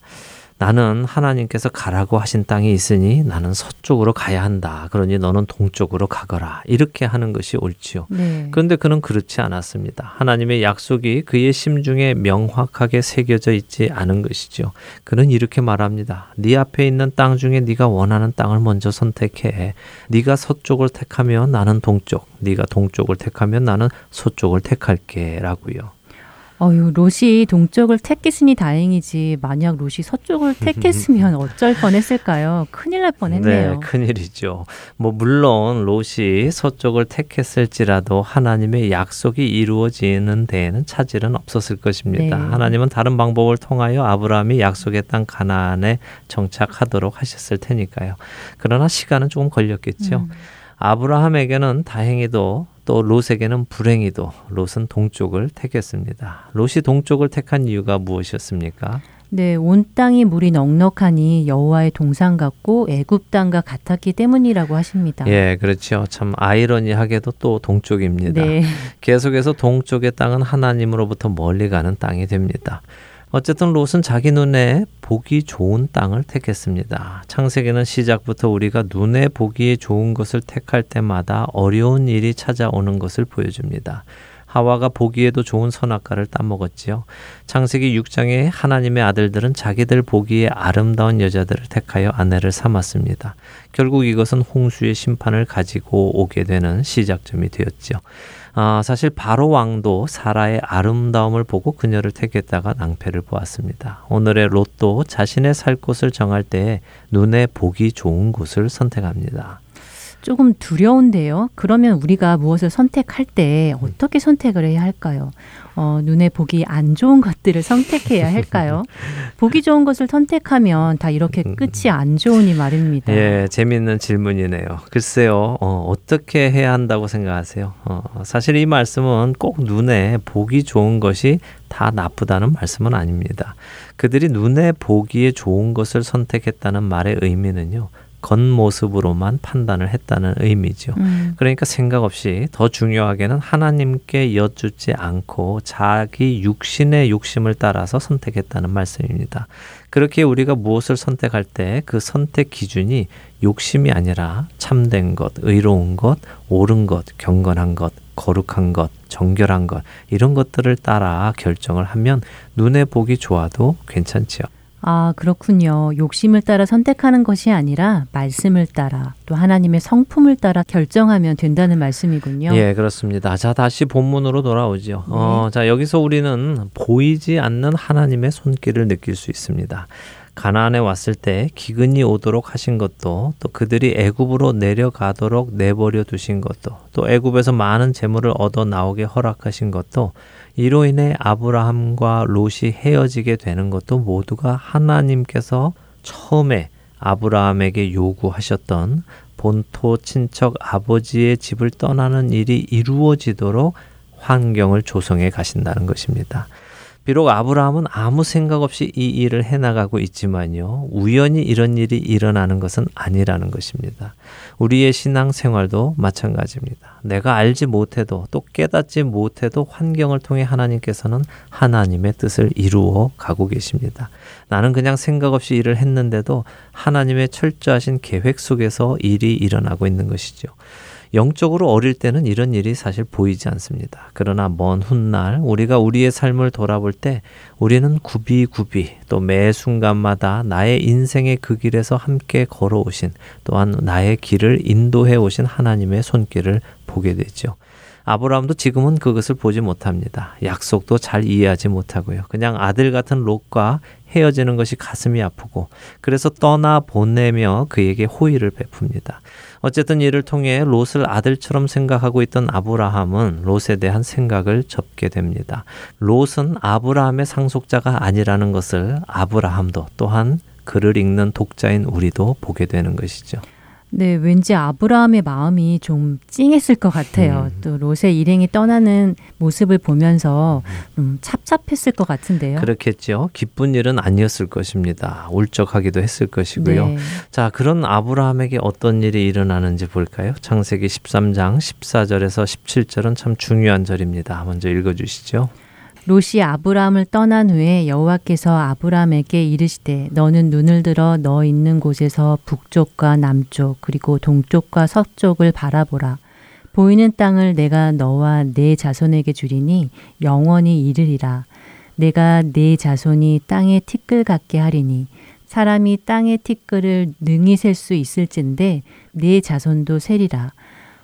나는 하나님께서 가라고 하신 땅이 있으니 나는 서쪽으로 가야 한다. 그러니 너는 동쪽으로 가거라. 이렇게 하는 것이 옳지요. 네. 그런데 그는 그렇지 않았습니다. 하나님의 약속이 그의 심중에 명확하게 새겨져 있지 않은 것이죠. 그는 이렇게 말합니다. 네 앞에 있는 땅 중에 네가 원하는 땅을 먼저 선택해. 네가 서쪽을 택하면 나는 동쪽, 네가 동쪽을 택하면 나는 서쪽을 택할게라고요. 어유 롯이 동쪽을 택했으니 다행이지 만약 롯이 서쪽을 택했으면 어쩔 뻔했을까요? 큰일 날 뻔했네요. 네, 큰일이죠. 뭐 물론 롯이 서쪽을 택했을지라도 하나님의 약속이 이루어지는 데에는 차질은 없었을 것입니다. 네. 하나님은 다른 방법을 통하여 아브라함이 약속의 땅 가나안에 정착하도록 하셨을 테니까요. 그러나 시간은 조금 걸렸겠죠. 음, 아브라함에게는 다행히도 또 롯에게는 불행히도 롯은 동쪽을 택했습니다. 롯이 동쪽을 택한 이유가 무엇이었습니까? 네, 온 땅이 물이 넉넉하니 여호와의 동상 같고 애굽 땅과 같았기 때문이라고 하십니다. 예, 그렇죠. 참 아이러니하게도 또 동쪽입니다. 네. 계속해서 동쪽의 땅은 하나님으로부터 멀리 가는 땅이 됩니다. 어쨌든 롯은 자기 눈에 보기 좋은 땅을 택했습니다. 창세기는 시작부터 우리가 눈에 보기에 좋은 것을 택할 때마다 어려운 일이 찾아오는 것을 보여줍니다. 하와가 보기에도 좋은 선악과를 따먹었지요. 창세기 6장에 하나님의 아들들은 자기들 보기에 아름다운 여자들을 택하여 아내를 삼았습니다. 결국 이것은 홍수의 심판을 가지고 오게 되는 시작점이 되었지요. 아, 사실 바로 왕도 사라의 아름다움을 보고 그녀를 택했다가 낭패를 보았습니다. 오늘의 롯도 자신의 살 곳을 정할 때 눈에 보기 좋은 곳을 선택합니다. 조금 두려운데요. 그러면 우리가 무엇을 선택할 때 어떻게 선택을 해야 할까요? 어, 눈에 보기 안 좋은 것들을 선택해야 할까요? 보기 좋은 것을 선택하면 다 이렇게 끝이 안 좋으니 말입니다. 예, 재미있는 질문이네요. 글쎄요, 어, 어떻게 해야 한다고 생각하세요? 어, 사실 이 말씀은 꼭 눈에 보기 좋은 것이 다 나쁘다는 말씀은 아닙니다. 그들이 눈에 보기에 좋은 것을 선택했다는 말의 의미는요, 겉모습으로만 판단을 했다는 의미죠. 음, 그러니까 생각 없이 더 중요하게는 하나님께 여쭙지 않고 자기 육신의 욕심을 따라서 선택했다는 말씀입니다. 그렇게 우리가 무엇을 선택할 때 그 선택 기준이 욕심이 아니라 참된 것, 의로운 것, 옳은 것, 경건한 것, 거룩한 것, 정결한 것, 이런 것들을 따라 결정을 하면 눈에 보기 좋아도 괜찮지요. 아, 그렇군요. 욕심을 따라 선택하는 것이 아니라 말씀을 따라 또 하나님의 성품을 따라 결정하면 된다는 말씀이군요. 예, 그렇습니다. 자, 다시 본문으로 돌아오죠. 어, 자, 여기서 우리는 보이지 않는 하나님의 손길을 느낄 수 있습니다. 가나안에 왔을 때 기근이 오도록 하신 것도 또 그들이 애굽으로 내려가도록 내버려 두신 것도 또 애굽에서 많은 재물을 얻어 나오게 허락하신 것도 이로 인해 아브라함과 롯이 헤어지게 되는 것도 모두가 하나님께서 처음에 아브라함에게 요구하셨던 본토 친척 아버지의 집을 떠나는 일이 이루어지도록 환경을 조성해 가신다는 것입니다. 비록 아브라함은 아무 생각 없이 이 일을 해나가고 있지만요. 우연히 이런 일이 일어나는 것은 아니라는 것입니다. 우리의 신앙 생활도 마찬가지입니다. 내가 알지 못해도 또 깨닫지 못해도 환경을 통해 하나님께서는 하나님의 뜻을 이루어 가고 계십니다. 나는 그냥 생각 없이 일을 했는데도 하나님의 철저하신 계획 속에서 일이 일어나고 있는 것이죠. 영적으로 어릴 때는 이런 일이 사실 보이지 않습니다. 그러나 먼 훗날 우리가 우리의 삶을 돌아볼 때 우리는 구비구비 또 매 순간마다 나의 인생의 그 길에서 함께 걸어오신 또한 나의 길을 인도해 오신 하나님의 손길을 보게 되죠. 아브라함도 지금은 그것을 보지 못합니다. 약속도 잘 이해하지 못하고요. 그냥 아들 같은 롯과 헤어지는 것이 가슴이 아프고 그래서 떠나 보내며 그에게 호의를 베풉니다. 어쨌든 이를 통해 롯을 아들처럼 생각하고 있던 아브라함은 롯에 대한 생각을 접게 됩니다. 롯은 아브라함의 상속자가 아니라는 것을 아브라함도 또한 글을 읽는 독자인 우리도 보게 되는 것이죠. 네, 왠지 아브라함의 마음이 좀 찡했을 것 같아요. 음. 또 롯의 일행이 떠나는 모습을 보면서 음, 찹찹했을 것 같은데요. 그렇겠죠. 기쁜 일은 아니었을 것입니다. 울적하기도 했을 것이고요. 네. 자, 그런 아브라함에게 어떤 일이 일어나는지 볼까요? 창세기 13장 14절에서 17절은 참 중요한 절입니다. 먼저 읽어 주시죠. 롯이 아브라함을 떠난 후에 여호와께서 아브라함에게 이르시되 너는 눈을 들어 너 있는 곳에서 북쪽과 남쪽 그리고 동쪽과 서쪽을 바라보라. 보이는 땅을 내가 너와 네 자손에게 주리니 영원히 이르리라. 내가 네 자손이 땅의 티끌 같게 하리니 사람이 땅의 티끌을 능히 셀 수 있을진데 네 자손도 세리라.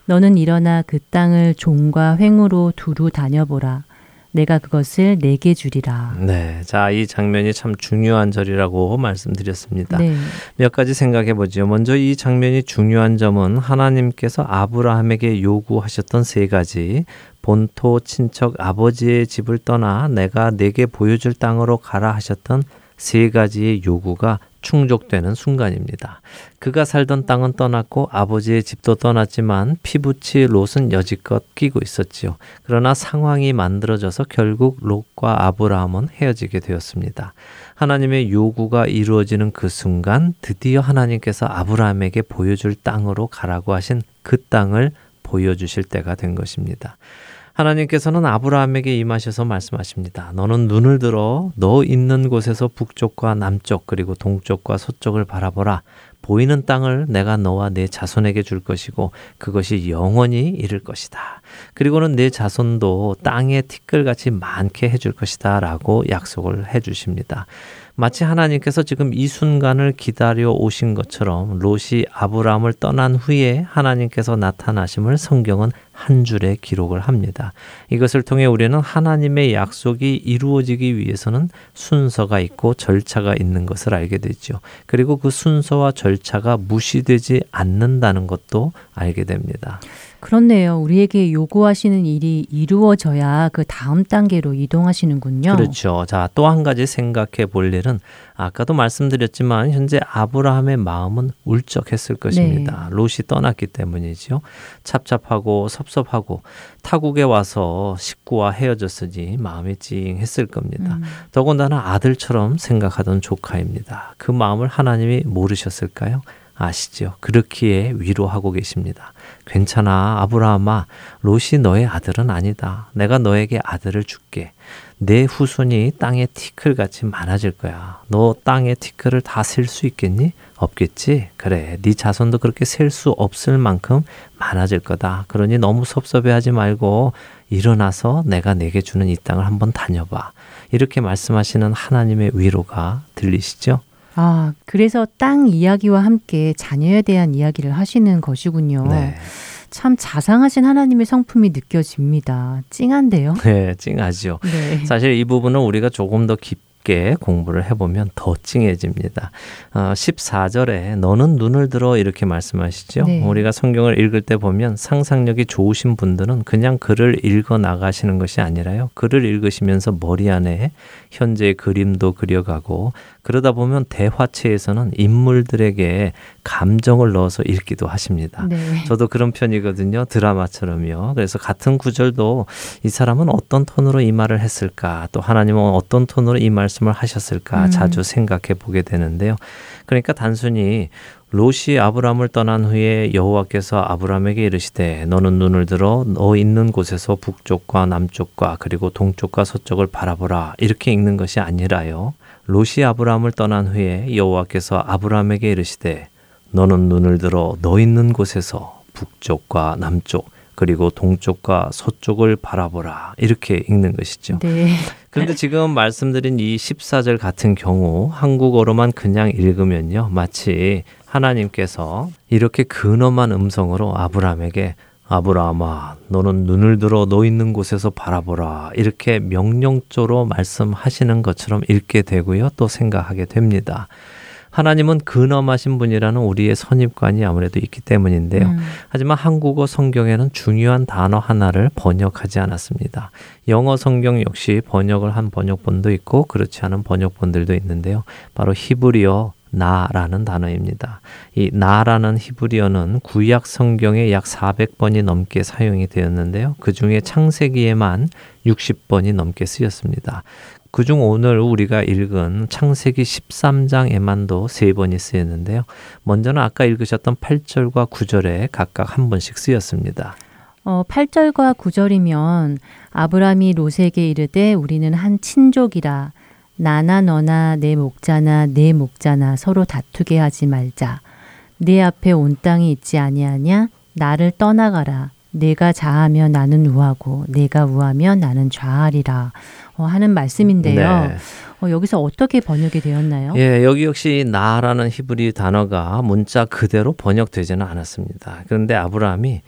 너는 일어나 그 땅을 종과 횡으로 두루 다녀보라 내가 그것을 내게 주리라. 네. 자, 이 장면이 참 중요한 절이라고 말씀드렸습니다. 네. 몇 가지 생각해 보죠. 먼저 이 장면이 중요한 점은 하나님께서 아브라함에게 요구하셨던 세 가지 본토 친척 아버지의 집을 떠나 내가 내게 보여줄 땅으로 가라 하셨던 세 가지의 요구가 충족되는 순간입니다. 그가 살던 땅은 떠났고 아버지의 집도 떠났지만 피부치 롯은 여지껏 끼고 있었지요. 그러나 상황이 만들어져서 결국 롯과 아브라함은 헤어지게 되었습니다. 하나님의 요구가 이루어지는 그 순간 드디어 하나님께서 아브라함에게 보여줄 땅으로 가라고 하신 그 땅을 보여주실 때가 된 것입니다. 하나님께서는 아브라함에게 임하셔서 말씀하십니다. 너는 눈을 들어 너 있는 곳에서 북쪽과 남쪽 그리고 동쪽과 서쪽을 바라보라. 보이는 땅을 내가 너와 내 자손에게 줄 것이고 그것이 영원히 이를 것이다. 그리고는 내 자손도 땅의 티끌같이 많게 해줄 것이다. 라고 약속을 해 주십니다. 마치 하나님께서 지금 이 순간을 기다려 오신 것처럼 롯이 아브라함을 떠난 후에 하나님께서 나타나심을 성경은 한 줄에 기록을 합니다. 이것을 통해 우리는 하나님의 약속이 이루어지기 위해서는 순서가 있고 절차가 있는 것을 알게 되죠. 그리고 그 순서와 절차가 무시되지 않는다는 것도 알게 됩니다. 그렇네요. 우리에게 요구하시는 일이 이루어져야 그 다음 단계로 이동하시는군요. 그렇죠. 자, 또 한 가지 생각해 볼 일은 아까도 말씀드렸지만 현재 아브라함의 마음은 울적했을 것입니다. 네. 롯이 떠났기 때문이죠. 찹찹하고 섭섭하고 타국에 와서 식구와 헤어졌으니 마음이 찡했을 겁니다. 음. 더군다나 아들처럼 생각하던 조카입니다. 그 마음을 하나님이 모르셨을까요? 아시죠? 그렇기에 위로하고 계십니다. 괜찮아, 아브라함아. 롯이 너의 아들은 아니다. 내가 너에게 아들을 줄게. 내 후손이 땅의 티끌 같이 많아질 거야. 너 땅의 티끌을 다 셀 수 있겠니? 없겠지? 그래. 네 자손도 그렇게 셀 수 없을 만큼 많아질 거다. 그러니 너무 섭섭해하지 말고 일어나서 내가 내게 주는 이 땅을 한번 다녀봐. 이렇게 말씀하시는 하나님의 위로가 들리시죠? 아, 그래서 땅 이야기와 함께 자녀에 대한 이야기를 하시는 것이군요. 네. 참 자상하신 하나님의 성품이 느껴집니다. 찡한데요? 네, 찡하죠. 네. 사실 이 부분은 우리가 조금 더 깊게 공부를 해보면 더 찡해집니다. 어, 14절에 너는 눈을 들어 이렇게 말씀하시죠. 네. 우리가 성경을 읽을 때 보면 상상력이 좋으신 분들은 그냥 글을 읽어 나가시는 것이 아니라요. 글을 읽으시면서 머리 안에 현재의 그림도 그려가고 그러다 보면 대화체에서는 인물들에게 감정을 넣어서 읽기도 하십니다. 네. 저도 그런 편이거든요. 드라마처럼요. 그래서 같은 구절도 이 사람은 어떤 톤으로 이 말을 했을까, 또 하나님은 어떤 톤으로 이 말씀을 하셨을까 음. 자주 생각해 보게 되는데요. 그러니까 단순히 롯이 아브람을 떠난 후에 여호와께서 아브람에게 이르시되 너는 눈을 들어 너 있는 곳에서 북쪽과 남쪽과 그리고 동쪽과 서쪽을 바라보라 이렇게 읽는 것이 아니라요. 롯이 아브람을 떠난 후에 여호와께서 아브람에게 이르시되 너는 눈을 들어 너 있는 곳에서 북쪽과 남쪽 그리고 동쪽과 서쪽을 바라보라 이렇게 읽는 것이죠. 네. 그런데 지금 말씀드린 이 14절 같은 경우 한국어로만 그냥 읽으면요. 마치 하나님께서 이렇게 근엄한 음성으로 아브라함에게 아브라함아 너는 눈을 들어 너 있는 곳에서 바라보라 이렇게 명령조로 말씀하시는 것처럼 읽게 되고요. 또 생각하게 됩니다. 하나님은 근엄하신 분이라는 우리의 선입관이 아무래도 있기 때문인데요. 음. 하지만 한국어 성경에는 중요한 단어 하나를 번역하지 않았습니다. 영어 성경 역시 번역을 한 번역본도 있고 그렇지 않은 번역본들도 있는데요. 바로 히브리어 나라는 단어입니다. 이 나라는 히브리어는 구약 성경에 약 400번이 넘게 사용이 되었는데요. 그 중에 창세기에만 60번이 넘게 쓰였습니다. 그중 오늘 우리가 읽은 창세기 13장에만도 세 번이 쓰였는데요. 먼저는 아까 읽으셨던 8절과 9절에 각각 한 번씩 쓰였습니다. 어, 8절과 9절이면 아브라함이 롯에게 이르되 우리는 한 친족이라 나나 너나 내 목자나 내 목자나 서로 다투게 하지 말자. 내 앞에 온 땅이 있지 아니하냐? 나를 떠나가라. 내가 자하면 나는 우하고 내가 우하면 나는 좌하리라 어, 하는 말씀인데요. 네. 어, 여기서 어떻게 번역이 되었나요? 예, 여기 역시 나라는 히브리 단어가 문자 그대로 번역되지는 않았습니다. 그런데 아브라함이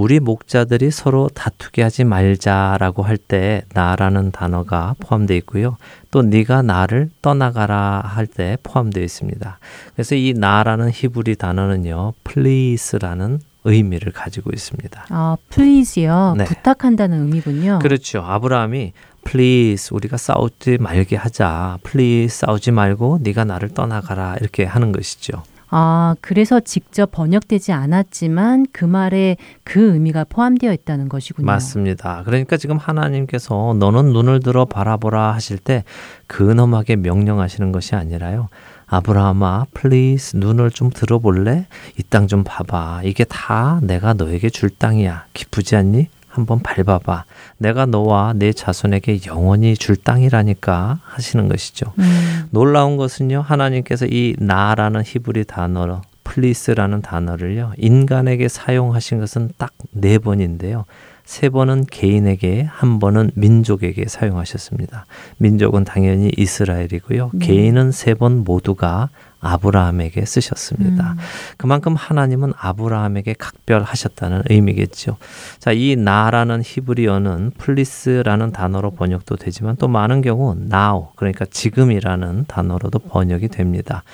우리 목자들이 서로 다투게 하지 말자라고 할 때 나라는 단어가 포함되어 있고요. 또 네가 나를 떠나가라 할 때 포함되어 있습니다. 그래서 이 나라는 히브리 단어는요. please라는 의미를 가지고 있습니다. 아, please요. 네. 부탁한다는 의미군요. 그렇죠. 아브라함이 please 우리가 싸우지 말게 하자. please 싸우지 말고 네가 나를 떠나가라 이렇게 하는 것이죠. 아, 그래서 직접 번역되지 않았지만 그 말에 그 의미가 포함되어 있다는 것이군요. 맞습니다. 그러니까 지금 하나님께서 너는 눈을 들어 바라보라 하실 때 근엄하게 명령하시는 것이 아니라요. 아브라함아, please 눈을 좀 들어볼래? 이 땅 좀 봐봐. 이게 다 내가 너에게 줄 땅이야. 기쁘지 않니? 한번 밟아봐. 내가 너와 내 자손에게 영원히 줄 땅이라니까 하시는 것이죠. 음, 놀라운 것은요, 하나님께서 이 나라는 히브리 단어로 please라는 단어를요, 인간에게 사용하신 것은 딱 네 번인데요. 세 번은 개인에게, 한 번은 민족에게 사용하셨습니다. 민족은 당연히 이스라엘이고요. 네. 개인은 세 번 모두가 아브라함에게 쓰셨습니다. 음. 그만큼 하나님은 아브라함에게 각별하셨다는 의미겠죠. 자, 이 나라는 히브리어는 플리스라는 단어로 번역도 되지만 또 많은 경우 now 그러니까 지금이라는 단어로도 번역이 됩니다.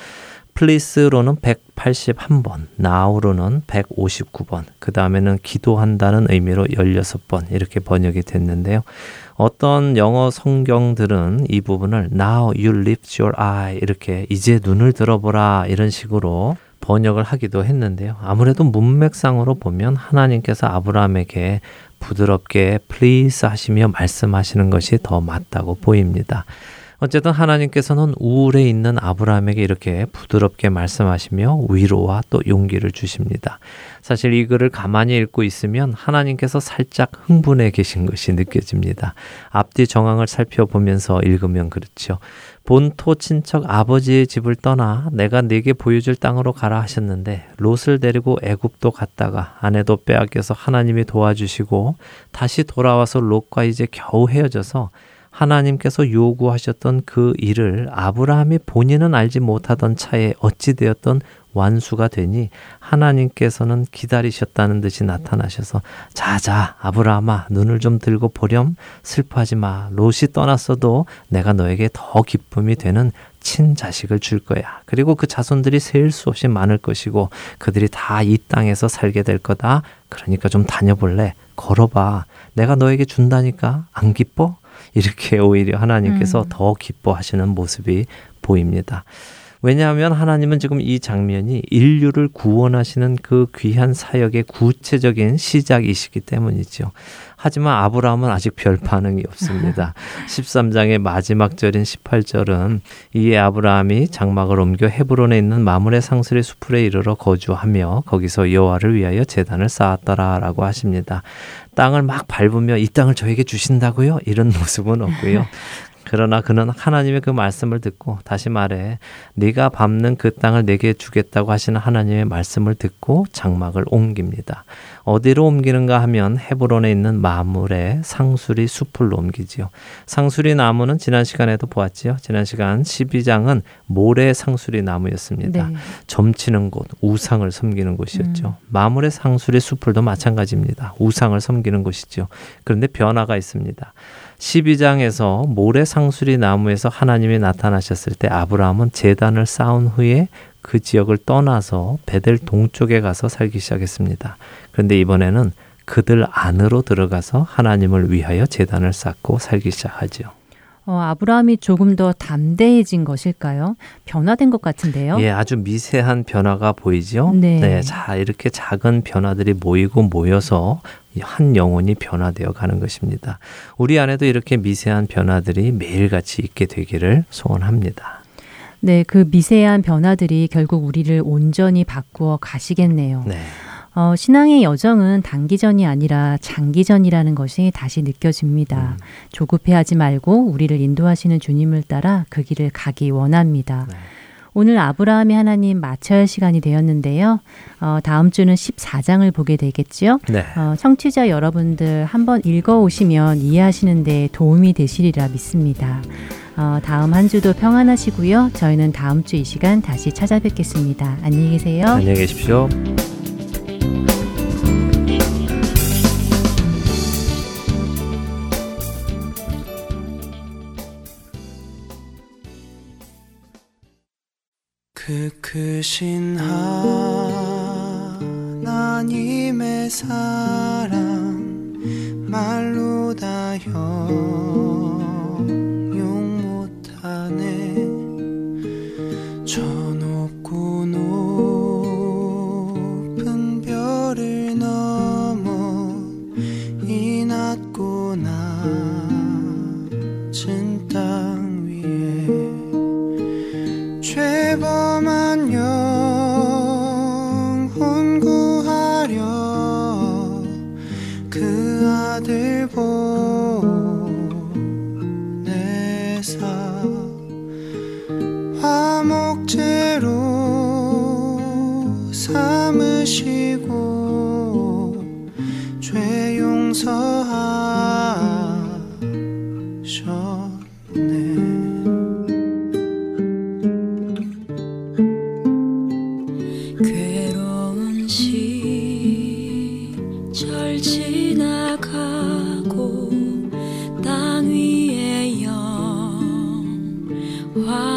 플리스로는 181번, now로는 159번, 그 다음에는 기도한다는 의미로 16번 이렇게 번역이 됐는데요. 어떤 영어 성경들은 이 부분을 now you lift your eye 이렇게 이제 눈을 들어보라 이런 식으로 번역을 하기도 했는데요. 아무래도 문맥상으로 보면 하나님께서 아브라함에게 부드럽게 please 하시며 말씀하시는 것이 더 맞다고 보입니다. 어쨌든 하나님께서는 우울에 있는 아브라함에게 이렇게 부드럽게 말씀하시며 위로와 또 용기를 주십니다. 사실 이 글을 가만히 읽고 있으면 하나님께서 살짝 흥분해 계신 것이 느껴집니다. 앞뒤 정황을 살펴보면서 읽으면 그렇죠. 본토 친척 아버지의 집을 떠나 내가 네게 보여줄 땅으로 가라 하셨는데 롯을 데리고 애굽도 갔다가 아내도 빼앗겨서 하나님이 도와주시고 다시 돌아와서 롯과 이제 겨우 헤어져서 하나님께서 요구하셨던 그 일을 아브라함이 본인은 알지 못하던 차에 어찌 되었던 완수가 되니 하나님께서는 기다리셨다는 듯이 나타나셔서 자자 아브라함아 눈을 좀 들고 보렴 슬퍼하지 마 롯이 떠났어도 내가 너에게 더 기쁨이 되는 친자식을 줄 거야. 그리고 그 자손들이 셀수 없이 많을 것이고 그들이 다 이 땅에서 살게 될 거다. 그러니까 좀 다녀볼래? 걸어봐. 내가 너에게 준다니까 안 기뻐? 이렇게 오히려 하나님께서 음. 더 기뻐하시는 모습이 보입니다. 왜냐하면 하나님은 지금 이 장면이 인류를 구원하시는 그 귀한 사역의 구체적인 시작이시기 때문이죠. 하지만 아브라함은 아직 별 반응이 없습니다. 13장의 마지막 절인 18절은 이에 아브라함이 장막을 옮겨 헤브론에 있는 마물의 상술의 수풀에 이르러 거주하며 거기서 여호와를 위하여 제단을 쌓았더라라고 하십니다. 땅을 막 밟으며 이 땅을 저에게 주신다고요? 이런 모습은 없고요. 그러나 그는 하나님의 그 말씀을 듣고 다시 말해 네가 밟는 그 땅을 내게 주겠다고 하시는 하나님의 말씀을 듣고 장막을 옮깁니다. 어디로 옮기는가 하면 헤브론에 있는 마물의 상수리 숲을로 옮기지요. 상수리 나무는 지난 시간에도 보았지요. 지난 시간 12장은 모래 상수리 나무였습니다. 네. 점치는 곳, 우상을 섬기는 곳이었죠. 음. 마물의 상수리 숲을도 마찬가지입니다. 우상을 섬기는 곳이죠. 그런데 변화가 있습니다. 12장에서 모래 상수리 나무에서 하나님이 나타나셨을 때 아브라함은 재단을 쌓은 후에 그 지역을 떠나서 베델 동쪽에 가서 살기 시작했습니다. 그런데 이번에는 그들 안으로 들어가서 하나님을 위하여 재단을 쌓고 살기 시작하죠. 어, 아브라함이 조금 더 담대해진 것일까요? 변화된 것 같은데요. 예, 아주 미세한 변화가 보이죠. 네. 자, 이렇게 작은 변화들이 모이고 모여서 한 영혼이 변화되어 가는 것입니다. 우리 안에도 이렇게 미세한 변화들이 매일같이 있게 되기를 소원합니다. 네, 그 미세한 변화들이 결국 우리를 온전히 바꾸어 가시겠네요. 네. 어, 신앙의 여정은 단기전이 아니라 장기전이라는 것이 다시 느껴집니다. 조급해하지 말고 우리를 인도하시는 주님을 따라 그 길을 가기 원합니다. 오늘 아브라함의 하나님 마쳐야 할 시간이 되었는데요. 어, 다음 주는 14장을 보게 되겠죠. 네. 어, 청취자 여러분들 한번 읽어오시면 이해하시는 데 도움이 되시리라 믿습니다. 어, 다음 한 주도 평안하시고요. 저희는 다음 주 이 시간 다시 찾아뵙겠습니다. 안녕히 계세요. 안녕히 계십시오. 그 크신 하나님의 사랑 말로 다 형용 못하네. 저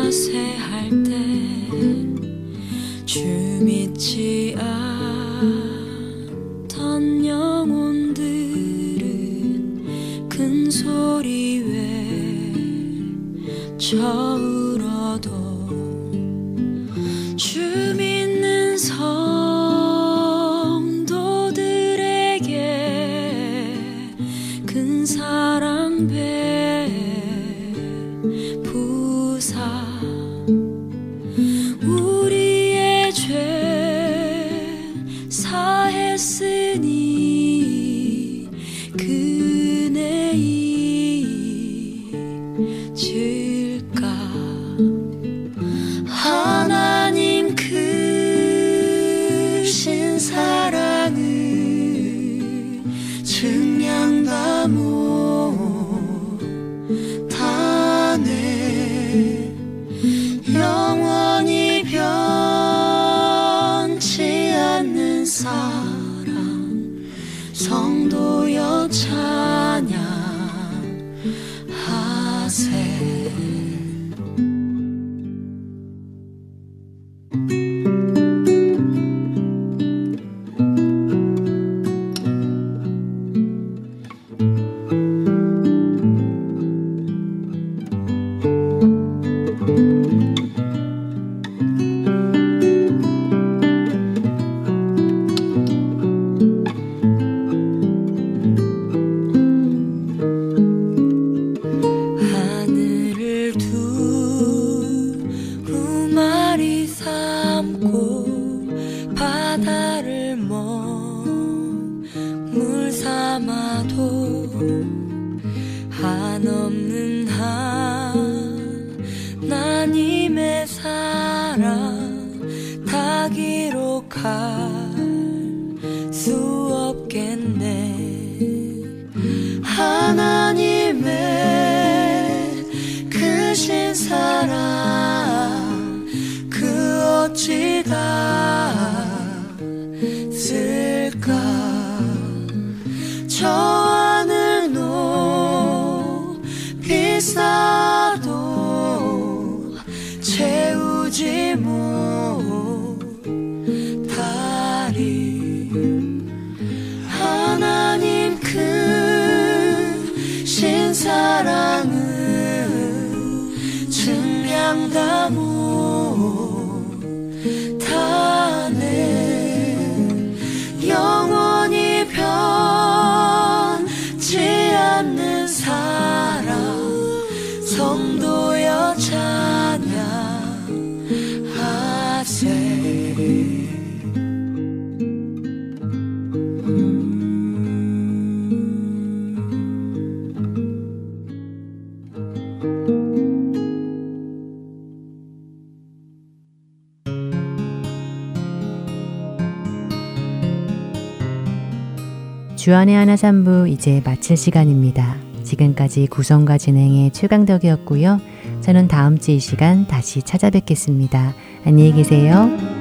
영 바다를 먹물 삼아도 한없는 하나님의 사랑 다 기록할 수 없겠네. 하나님의 크신 사랑 그 어찌 닿 주안의 하나 삼부 이제 마칠 시간입니다. 지금까지 구성과 진행의 최강덕이었고요. 저는 다음 주 이 시간 다시 찾아뵙겠습니다. 안녕히 계세요.